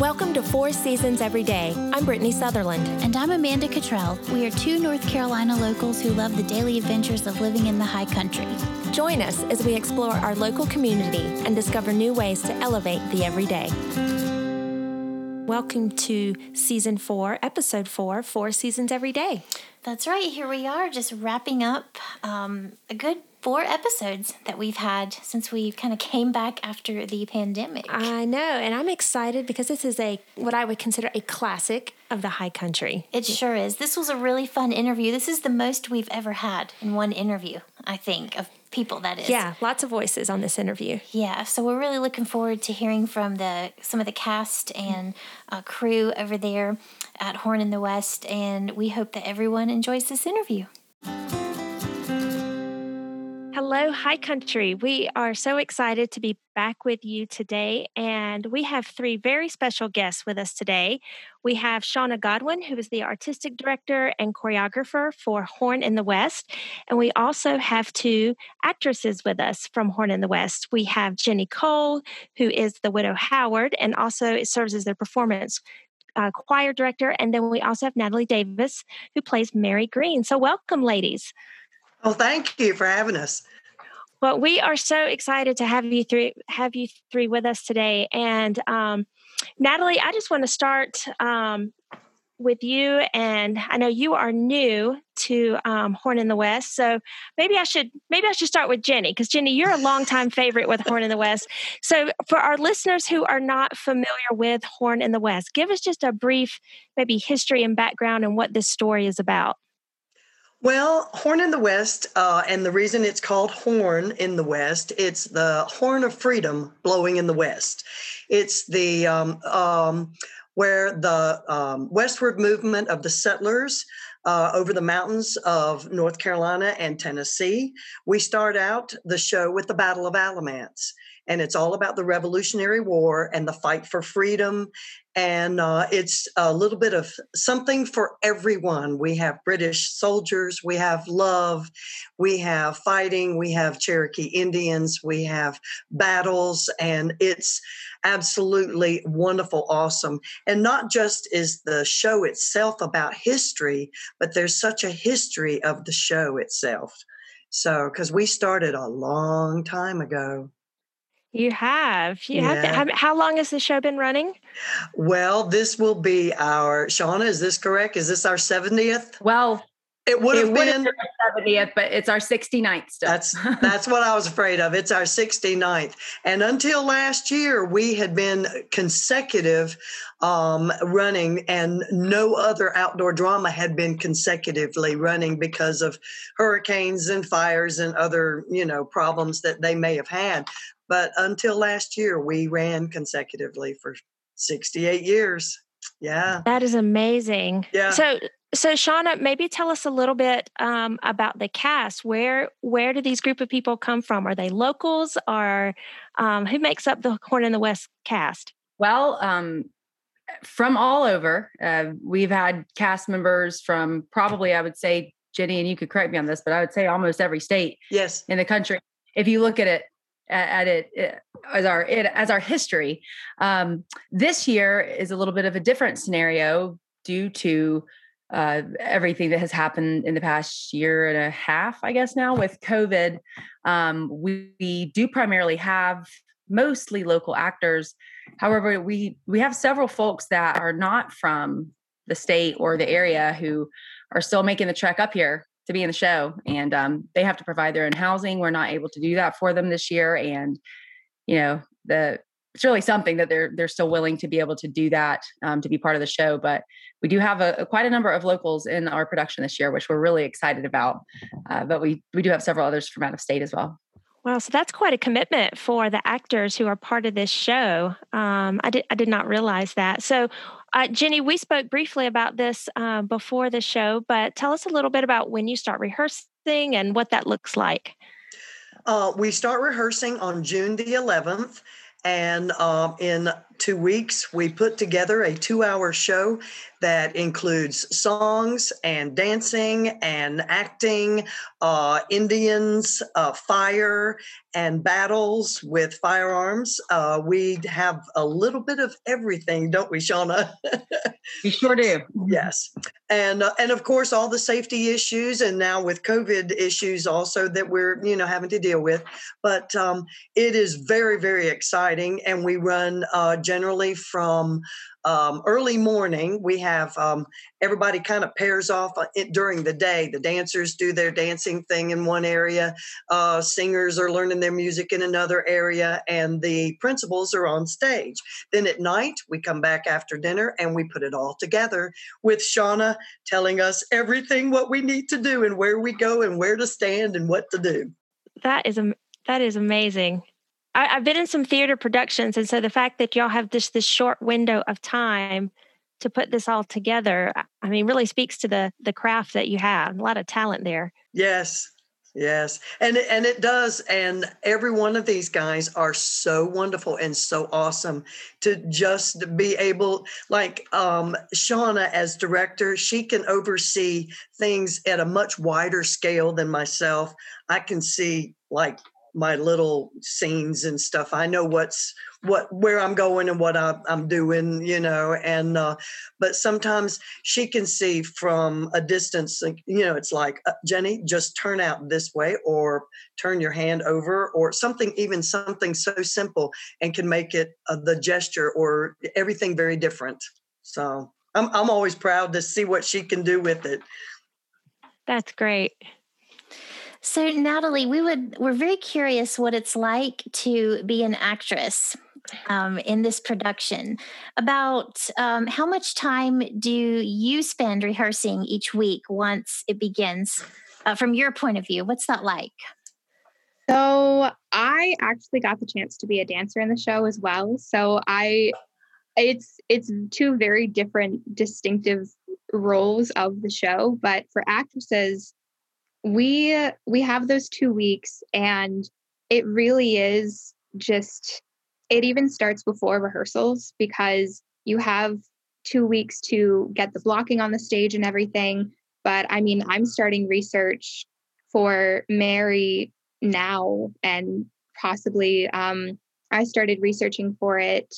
Welcome to Four Seasons Every Day. I'm Brittany Sutherland. And I'm Amanda Cottrell. We are two North Carolina locals who love the daily adventures of living in the high country. Join us as we explore our local community and discover new ways to elevate the everyday. Welcome to Season 4, Episode 4, Four Seasons Every Day. That's right. Here we are, just wrapping up um, a good four episodes that we've had since we kind of came back after the pandemic. I know, and I'm excited because this is a what I would consider a classic of the high country. It sure is. This was a really fun interview. This is the most we've ever had in one interview, I think, of people that is. Yeah, lots of voices on this interview. Yeah, so we're really looking forward to hearing from the some of the cast and uh, crew over there at Horn in the West, and we hope that everyone enjoys this interview. Hello, High Country. We are so excited to be back with you today. And we have three very special guests with us today. We have Shauna Godwin, who is the artistic director and choreographer for Horn in the West. And we also have two actresses with us from Horn in the West. We have Jenny Cole, who is the widow Howard and also serves as their performance uh, choir director. And then we also have Natalie Davis, who plays Mary Green. So, welcome, ladies. Well, thank you for having us. Well, we are so excited to have you three have you three with us today. And um, Natalie, I just want to start um, with you. And I know you are new to um, Horn in the West, so maybe I should maybe I should start with Jenny because Jenny, you're a longtime favorite with Horn in the West. So for our listeners who are not familiar with Horn in the West, give us just a brief maybe history and background and what this story is about. Well, Horn in the West, uh, and the reason it's called Horn in the West, it's the horn of freedom blowing in the West. It's the um, um, where the um, westward movement of the settlers uh, over the mountains of North Carolina and Tennessee. We start out the show with the Battle of Alamance and it's all about the Revolutionary War and the fight for freedom. And uh, it's a little bit of something for everyone. We have British soldiers, we have love, we have fighting, we have Cherokee Indians, we have battles, and it's absolutely wonderful, awesome. And not just is the show itself about history, but there's such a history of the show itself. So, because we started a long time ago. You have. You yeah. have. How, how long has the show been running? Well, this will be our Shauna. Is this correct? Is this our seventieth? Well, it would have been, been our 70th, but it's our 69th still. That's that's what I was afraid of. It's our 69th. And until last year, we had been consecutive um, running, and no other outdoor drama had been consecutively running because of hurricanes and fires and other, you know, problems that they may have had. But until last year, we ran consecutively for 68 years. Yeah. That is amazing. Yeah. So, so Shauna, maybe tell us a little bit um, about the cast. Where where do these group of people come from? Are they locals, or um, who makes up the Horn in the West cast? Well, um, from all over. Uh, we've had cast members from probably, I would say, Jenny, and you could correct me on this, but I would say almost every state. Yes. In the country, if you look at it at, it eh, as our it, as our history. Um, this year is a little bit of a different scenario due to uh, everything that has happened in the past year and a half, I guess now with COVID. Um, we, we do primarily have mostly local actors. However, we we have several folks that are not from the state or the area who are still making the trek up here to be in the show and um, they have to provide their own housing we're not able to do that for them this year and you know the it's really something that they're they're still willing to be able to do that um, to be part of the show but we do have a, quite a number of locals in our production this year which we're really excited about uh, but we we do have several others from out of state as well Wow, so that's quite a commitment for the actors who are part of this show. Um, I did I did not realize that. So, uh, Jenny, we spoke briefly about this uh, before the show, but tell us a little bit about when you start rehearsing and what that looks like. Uh, we start rehearsing on June the 11th, and um, in two weeks, we put together a two hour show that includes songs and dancing and acting, uh, Indians, uh, fire, and battles with firearms. Uh, we have a little bit of everything, don't we, Shauna? we sure do. yes, and uh, and of course all the safety issues, and now with COVID issues also that we're you know having to deal with. But um, it is very very exciting, and we run uh, generally from um, early morning, we have um, everybody kind of pairs off uh, during the day. The dancers do their dancing thing in one area, uh, singers are learning their music in another area, and the principals are on stage. Then at night, we come back after dinner and we put it all together with Shauna telling us everything what we need to do and where we go and where to stand and what to do. That is a that is amazing. I, have been in some theater productions, and so the fact that y'all have this this short window of time to put this all together, I mean, really speaks to the the craft that you have. A lot of talent there. Yes, yes, and and it does. And every one of these guys are so wonderful and so awesome to just be able, like um, Shauna as director, she can oversee things at a much wider scale than myself. I can see like my little scenes and stuff. I know what's what where I'm going and what I, am doing, you know. And uh, but sometimes she can see from a distance. You know, it's like uh, Jenny, just turn out this way, or turn your hand over, or something. Even something so simple and can make it uh, the gesture or everything very different. So I'm I'm always proud to see what she can do with it. That's great. So Natalie, we would we're very curious what it's like to be an actress um, in this production. About um, how much time do you spend rehearsing each week once it begins? Uh, from your point of view, what's that like? So I actually got the chance to be a dancer in the show as well. So I it's it's two very different distinctive roles of the show, but for actresses we we have those two weeks and it really is just it even starts before rehearsals because you have two weeks to get the blocking on the stage and everything but i mean i'm starting research for mary now and possibly um, i started researching for it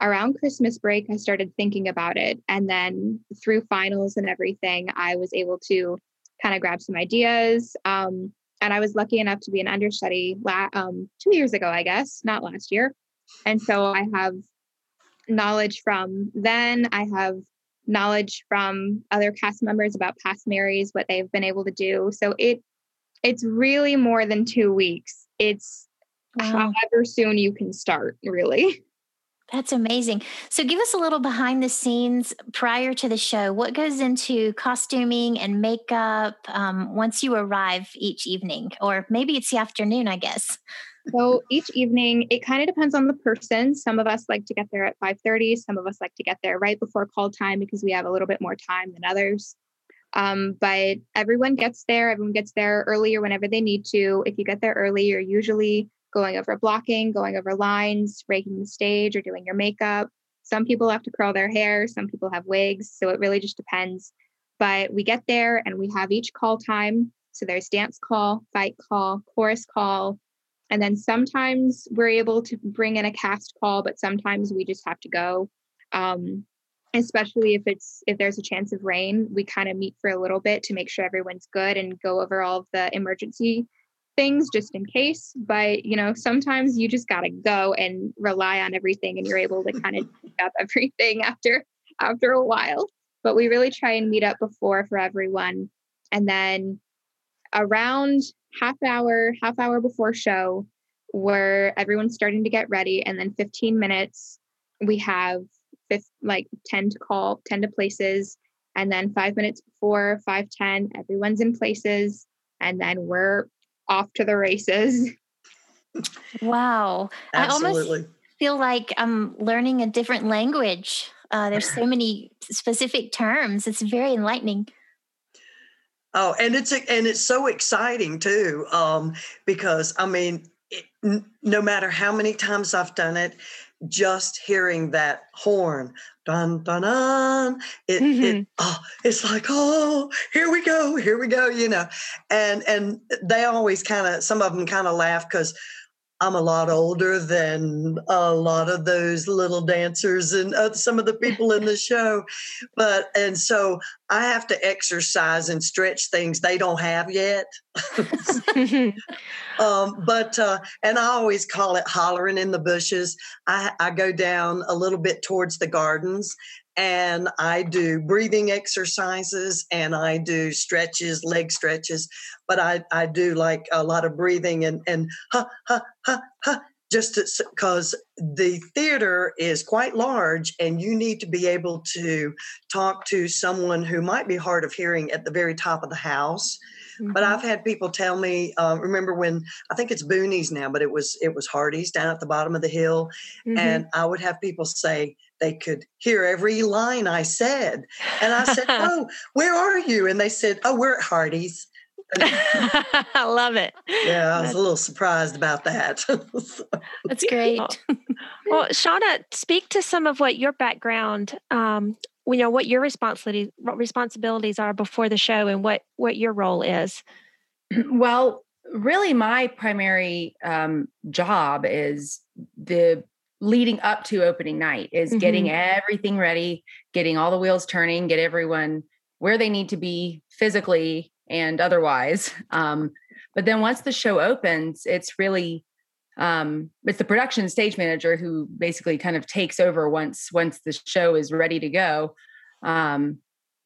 around christmas break i started thinking about it and then through finals and everything i was able to kind of grab some ideas. Um, and I was lucky enough to be an understudy la- um, two years ago, I guess, not last year. And so I have knowledge from then. I have knowledge from other cast members about past Marys, what they've been able to do. So it it's really more than two weeks. It's wow. however soon you can start, really. That's amazing. So, give us a little behind the scenes prior to the show. What goes into costuming and makeup um, once you arrive each evening, or maybe it's the afternoon, I guess. So each evening, it kind of depends on the person. Some of us like to get there at 5:30. Some of us like to get there right before call time because we have a little bit more time than others. Um, but everyone gets there. Everyone gets there earlier whenever they need to. If you get there early, you're usually going over blocking, going over lines, breaking the stage, or doing your makeup. Some people have to curl their hair, some people have wigs. So it really just depends. But we get there and we have each call time. So there's dance call, fight call, chorus call. And then sometimes we're able to bring in a cast call, but sometimes we just have to go. Um, especially if it's if there's a chance of rain, we kind of meet for a little bit to make sure everyone's good and go over all of the emergency things just in case but you know sometimes you just got to go and rely on everything and you're able to kind of pick up everything after after a while. But we really try and meet up before for everyone. And then around half hour half hour before show where everyone's starting to get ready. And then 15 minutes we have fifth, like 10 to call 10 to places. And then five minutes before 510 everyone's in places. And then we're off to the races. Wow. Absolutely. I almost feel like I'm learning a different language. Uh, there's so many specific terms. It's very enlightening. Oh, and it's and it's so exciting too, um, because I mean, it, no matter how many times I've done it, just hearing that horn, dun dun dun, it, mm-hmm. it oh, it's like oh, here we go, here we go, you know, and and they always kind of some of them kind of laugh because I'm a lot older than a lot of those little dancers and uh, some of the people in the show. But, and so I have to exercise and stretch things they don't have yet. um, but, uh, and I always call it hollering in the bushes. I, I go down a little bit towards the gardens and I do breathing exercises and I do stretches, leg stretches, but I, I do like a lot of breathing and, and ha, ha, ha, ha, just because the theater is quite large and you need to be able to talk to someone who might be hard of hearing at the very top of the house. Mm-hmm. But I've had people tell me, uh, remember when I think it's Boonies now, but it was it was Hardee's down at the bottom of the hill, mm-hmm. and I would have people say, they could hear every line I said. And I said, Oh, where are you? And they said, Oh, we're at Hardee's. I love it. Yeah, I was a little surprised about that. That's great. Well, well, Shauna, speak to some of what your background, um, you know, what your responsibilities responsibilities are before the show, and what what your role is. Well, really, my primary um, job is the leading up to opening night is mm-hmm. getting everything ready, getting all the wheels turning, get everyone where they need to be physically and otherwise. Um, but then once the show opens, it's really um, it's the production stage manager who basically kind of takes over once once the show is ready to go. Um,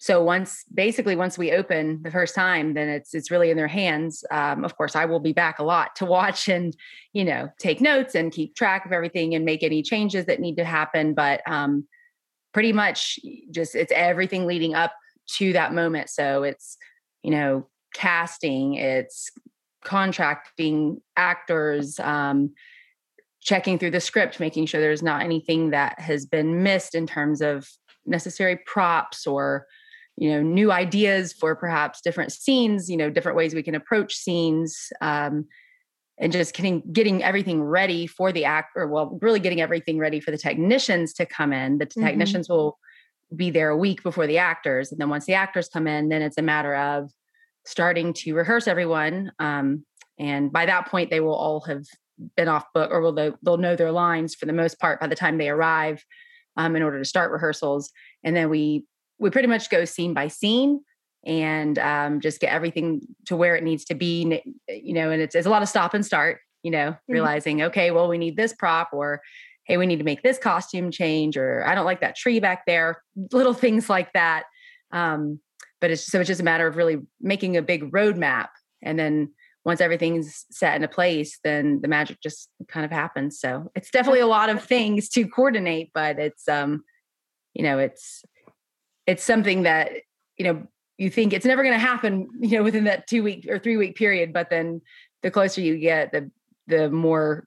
so once basically once we open the first time then it's it's really in their hands. Um, of course i will be back a lot to watch and you know take notes and keep track of everything and make any changes that need to happen. But um, pretty much just it's everything leading up to that moment. So it's you know casting it's contracting actors um, checking through the script making sure there's not anything that has been missed in terms of necessary props or you know new ideas for perhaps different scenes you know different ways we can approach scenes um, and just getting getting everything ready for the actor well really getting everything ready for the technicians to come in the mm-hmm. technicians will be there a week before the actors and then once the actors come in then it's a matter of starting to rehearse everyone um, and by that point they will all have been off book or will they, they'll know their lines for the most part by the time they arrive um, in order to start rehearsals and then we we pretty much go scene by scene and um, just get everything to where it needs to be you know and it's, it's a lot of stop and start you know mm-hmm. realizing okay well we need this prop or hey we need to make this costume change or i don't like that tree back there little things like that um, but it's so it's just a matter of really making a big roadmap and then once everything's set into place then the magic just kind of happens so it's definitely a lot of things to coordinate but it's um you know it's it's something that you know you think it's never going to happen you know within that two week or three week period but then the closer you get the the more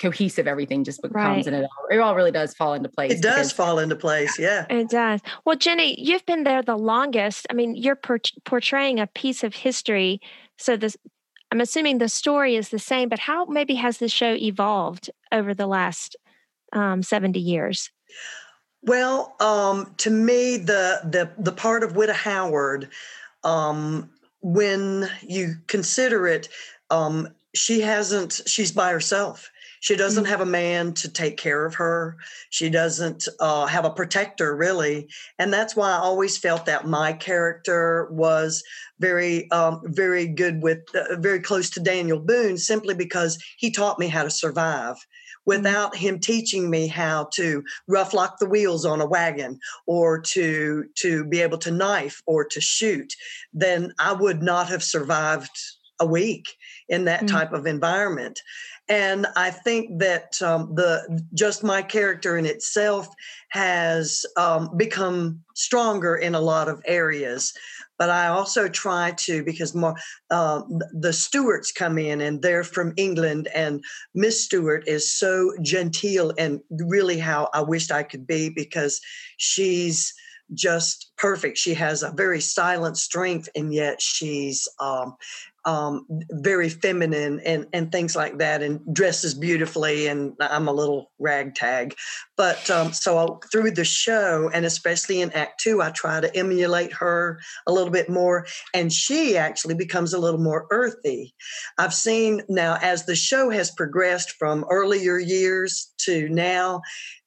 cohesive everything just becomes right. and it all, it all really does fall into place it does because, fall into place yeah. it does. Well jenny you've been there the longest. I mean you're per- portraying a piece of history. So this i'm assuming the story is the same but how maybe has the show evolved over the last um, 70 years well, um, to me, the the the part of Whitta Howard, um, when you consider it, um, she hasn't. She's by herself. She doesn't mm-hmm. have a man to take care of her. She doesn't uh, have a protector, really. And that's why I always felt that my character was very, um, very good with, uh, very close to Daniel Boone, simply because he taught me how to survive. Mm-hmm. without him teaching me how to rough lock the wheels on a wagon or to to be able to knife or to shoot then i would not have survived a week in that mm-hmm. type of environment and i think that um, the just my character in itself has um, become stronger in a lot of areas but I also try to because more uh, the Stewarts come in and they're from England, and Miss Stewart is so genteel and really how I wished I could be because she's just perfect. She has a very silent strength, and yet she's um, um, very feminine and and things like that, and dresses beautifully. And I'm a little ragtag, but um, so through the show, and especially in Act Two, I try to emulate her a little bit more, and she actually becomes a little more earthy. I've seen now as the show has progressed from earlier years to now,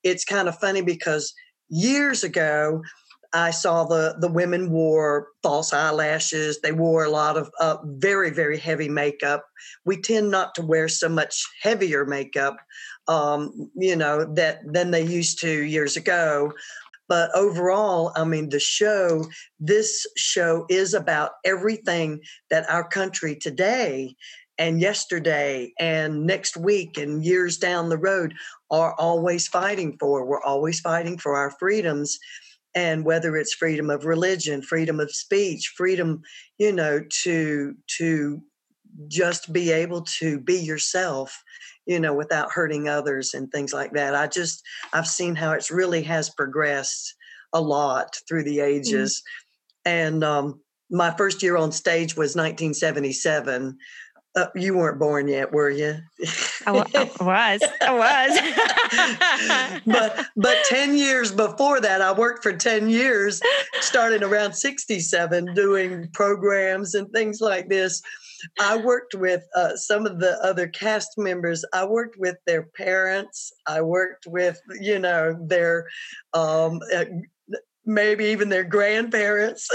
it's kind of funny because years ago I saw the the women wore false eyelashes. They wore a lot of uh, very very heavy makeup. We tend not to wear so much heavier makeup, um, you know, that than they used to years ago. But overall, I mean, the show, this show is about everything that our country today and yesterday and next week and years down the road are always fighting for. We're always fighting for our freedoms and whether it's freedom of religion freedom of speech freedom you know to to just be able to be yourself you know without hurting others and things like that i just i've seen how it's really has progressed a lot through the mm-hmm. ages mm-hmm. and um, my first year on stage was 1977 uh, you weren't born yet, were you? I, was. I was. but but ten years before that, I worked for ten years, starting around sixty-seven, doing programs and things like this. I worked with uh, some of the other cast members. I worked with their parents. I worked with you know their um, uh, maybe even their grandparents.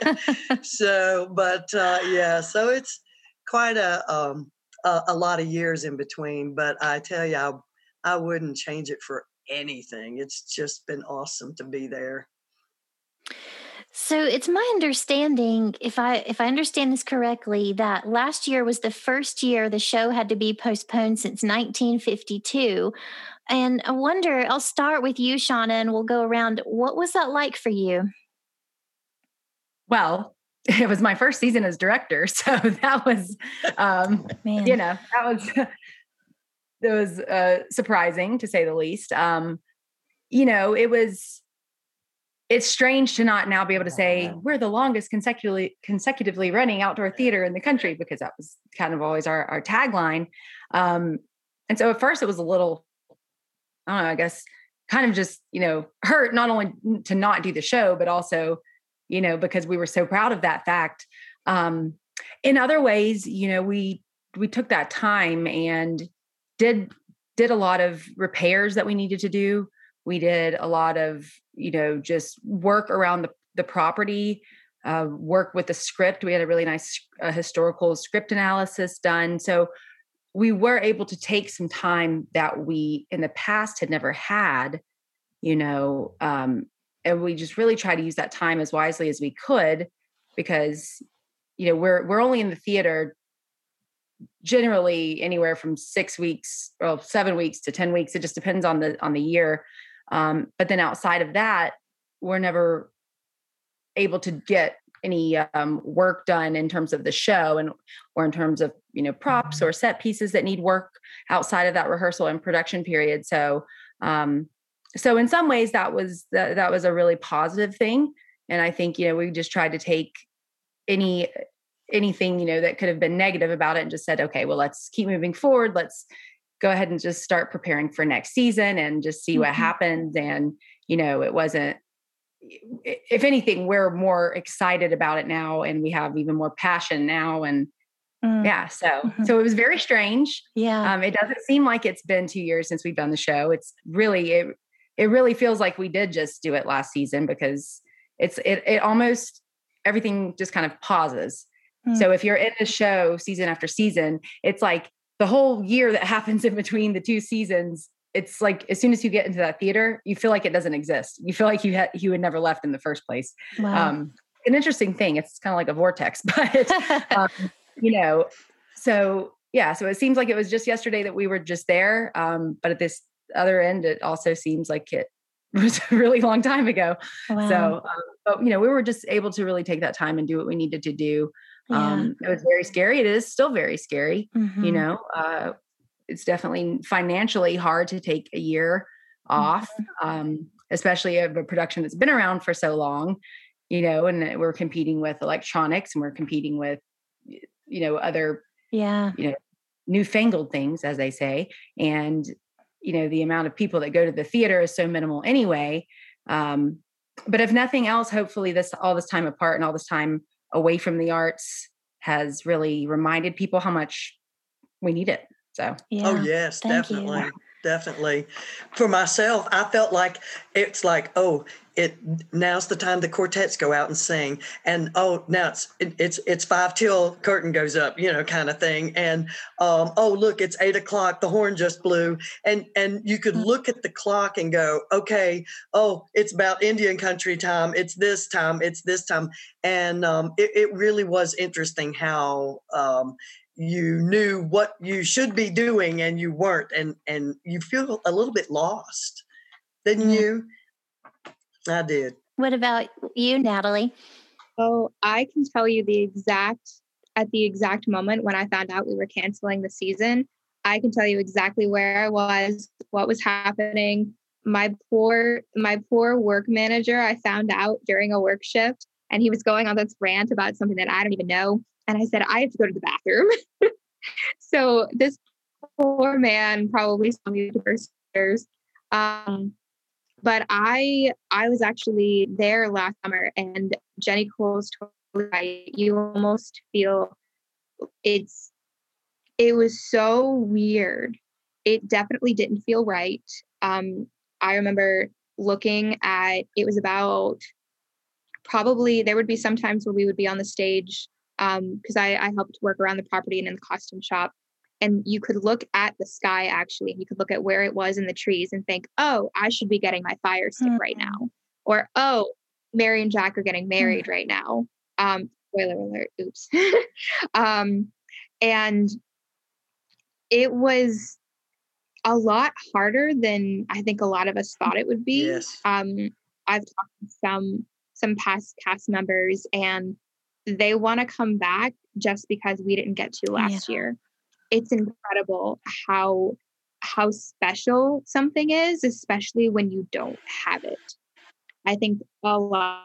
so, but uh, yeah, so it's quite a, um, a, a lot of years in between. But I tell you, I, I wouldn't change it for anything. It's just been awesome to be there. So it's my understanding, if I if I understand this correctly, that last year was the first year the show had to be postponed since 1952. And I wonder, I'll start with you, Shauna, and we'll go around. What was that like for you? Well, it was my first season as director. So that was, um, you know, that was, that was uh, surprising to say the least. Um, you know, it was, it's strange to not now be able to say we're the longest consecutively consecutively running outdoor theater in the country because that was kind of always our, our tagline. Um, and so at first it was a little, I don't know, I guess kind of just, you know, hurt not only to not do the show, but also you know, because we were so proud of that fact. Um, in other ways, you know, we we took that time and did did a lot of repairs that we needed to do. We did a lot of, you know, just work around the, the property, uh, work with the script. We had a really nice uh, historical script analysis done. So we were able to take some time that we in the past had never had, you know, um, and we just really try to use that time as wisely as we could because you know we're we're only in the theater generally anywhere from six weeks or seven weeks to 10 weeks. It just depends on the on the year. Um, but then outside of that we're never able to get any um, work done in terms of the show and or in terms of you know props or set pieces that need work outside of that rehearsal and production period. So um, so in some ways that was that, that was a really positive thing and i think you know we just tried to take any anything you know that could have been negative about it and just said okay well let's keep moving forward let's go ahead and just start preparing for next season and just see mm-hmm. what happens and you know it wasn't if anything we're more excited about it now and we have even more passion now and mm. yeah so mm-hmm. so it was very strange yeah um it doesn't seem like it's been two years since we've done the show it's really it it really feels like we did just do it last season because it's it it almost everything just kind of pauses. Mm. So if you're in the show season after season, it's like the whole year that happens in between the two seasons. It's like as soon as you get into that theater, you feel like it doesn't exist. You feel like you had you had never left in the first place. Wow. Um, an interesting thing. It's kind of like a vortex, but um, you know, so yeah. So it seems like it was just yesterday that we were just there. Um, but at this other end, it also seems like it was a really long time ago. Wow. So, um, but you know, we were just able to really take that time and do what we needed to do. Yeah. Um, it was very scary. It is still very scary. Mm-hmm. You know, uh, it's definitely financially hard to take a year off, mm-hmm. um, especially of a production that's been around for so long. You know, and we're competing with electronics and we're competing with you know other yeah you know newfangled things as they say and you know the amount of people that go to the theater is so minimal anyway um, but if nothing else hopefully this all this time apart and all this time away from the arts has really reminded people how much we need it so. Yeah, oh yes definitely you. Definitely for myself i felt like it's like oh it now's the time the quartets go out and sing. And oh now it's it, it's it's five till curtain goes up you know kind of thing. And um, oh look it's eight o'clock the horn just blew. And and you could mm. look at the clock and go okay oh it's about indian country time it's this time it's this time. And um, it, it, really was interesting how um, you knew what you should be doing and you weren't and and you feel a little bit lost didn't mm. you I did. What about you, Natalie? Oh, I can tell you the exact at the exact moment when I found out we were canceling the season. I can tell you exactly where I was, what was happening. My poor, my poor work manager, I found out during a work shift, and he was going on this rant about something that I don't even know. And I said, I have to go to the bathroom. so this poor man probably saw me first. Um, but I I was actually there last summer and Jenny Cole's totally right. You almost feel it's it was so weird. It definitely didn't feel right. Um, I remember looking at it was about probably there would be some times where we would be on the stage because um, I, I helped work around the property and in the costume shop and you could look at the sky actually and you could look at where it was in the trees and think oh i should be getting my fire stick mm-hmm. right now or oh mary and jack are getting married mm-hmm. right now um spoiler alert oops um and it was a lot harder than i think a lot of us thought it would be yes. um i've talked to some some past cast members and they want to come back just because we didn't get to last yeah. year it's incredible how how special something is, especially when you don't have it. I think a lot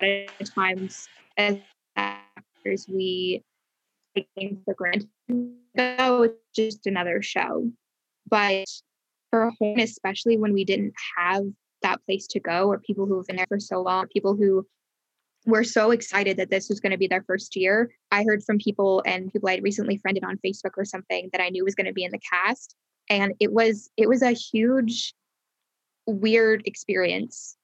of times as actors we take things for granted. Oh, it's just another show. But for home, especially when we didn't have that place to go, or people who have been there for so long, people who were so excited that this was going to be their first year. I heard from people and people I'd recently friended on Facebook or something that I knew was going to be in the cast. And it was it was a huge weird experience.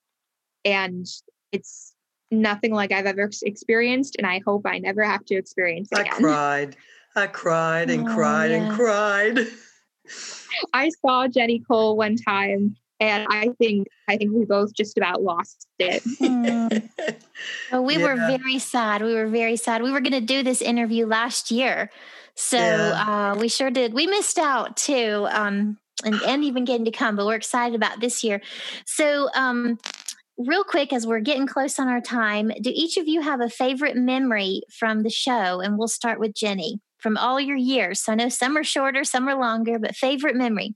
And it's nothing like I've ever experienced. And I hope I never have to experience it again. I cried. I cried and oh, cried yeah. and cried. I saw Jenny Cole one time and I think I think we both just about lost it. mm. well, we yeah. were very sad. We were very sad. We were going to do this interview last year, so yeah. uh, we sure did. We missed out too, um, and and even getting to come, but we're excited about this year. So. Um, real quick, as we're getting close on our time, do each of you have a favorite memory from the show? And we'll start with Jenny from all your years. So I know some are shorter, some are longer, but favorite memory.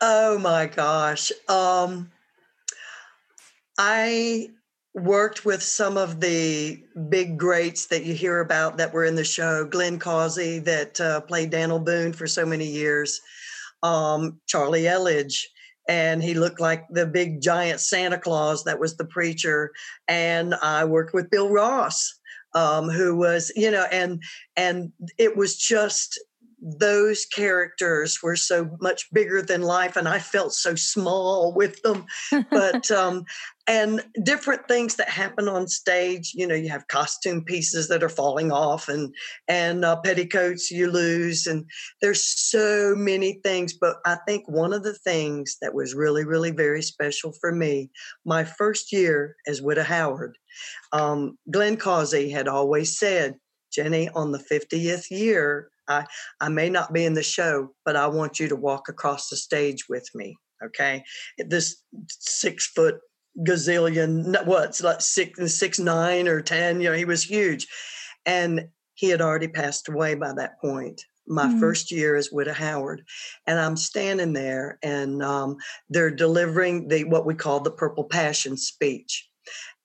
Oh my gosh. Um, I worked with some of the big greats that you hear about that were in the show. Glenn Causey, that uh, played Daniel Boone for so many years. Um, Charlie Elledge, and he looked like the big giant Santa Claus that was the preacher. And I worked with Bill Ross, um, who was, you know, and and it was just those characters were so much bigger than life and i felt so small with them. But um and different things that happen on stage you know you have costume pieces that are falling off and and uh, petticoats you lose and there's so many things. But i think one of the things that was really really very special for me my first year as Whitta Howard um, glenn causey had always said jenny on the 50th year I, I may not be in the show, but I want you to walk across the stage with me. Okay. This six foot gazillion, what's like six, six, nine or 10, you know, he was huge. And he had already passed away by that point. My mm-hmm. first year as Whitta Howard, and I'm standing there, and um, they're delivering the what we call the Purple Passion speech,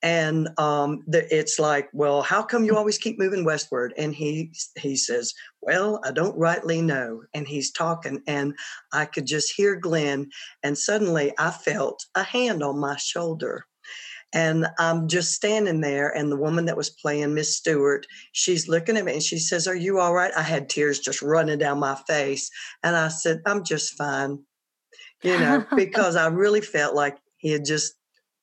and um, the, it's like, well, how come you always keep moving westward? And he he says, well, I don't rightly know. And he's talking, and I could just hear Glenn, and suddenly I felt a hand on my shoulder. And I'm just standing there, and the woman that was playing Miss Stewart, she's looking at me and she says, Are you all right? I had tears just running down my face. And I said, I'm just fine, you know, because I really felt like he had just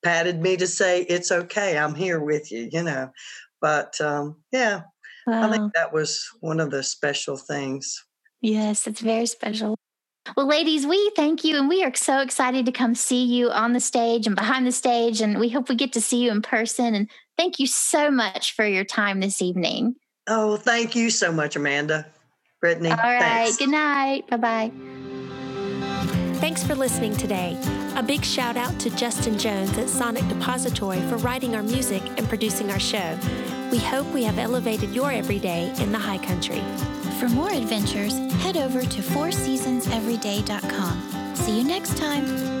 patted me to say, It's okay, I'm here with you, you know. But um, yeah, wow. I think that was one of the special things. Yes, it's very special. Well, ladies, we thank you and we are so excited to come see you on the stage and behind the stage. And we hope we get to see you in person. And thank you so much for your time this evening. Oh, thank you so much, Amanda. Brittany. All right. Thanks. Good night. Bye bye. Thanks for listening today. A big shout out to Justin Jones at Sonic Depository for writing our music and producing our show. We hope we have elevated your everyday in the high country. For more adventures, head over to fourseasonseveryday.com. See you next time.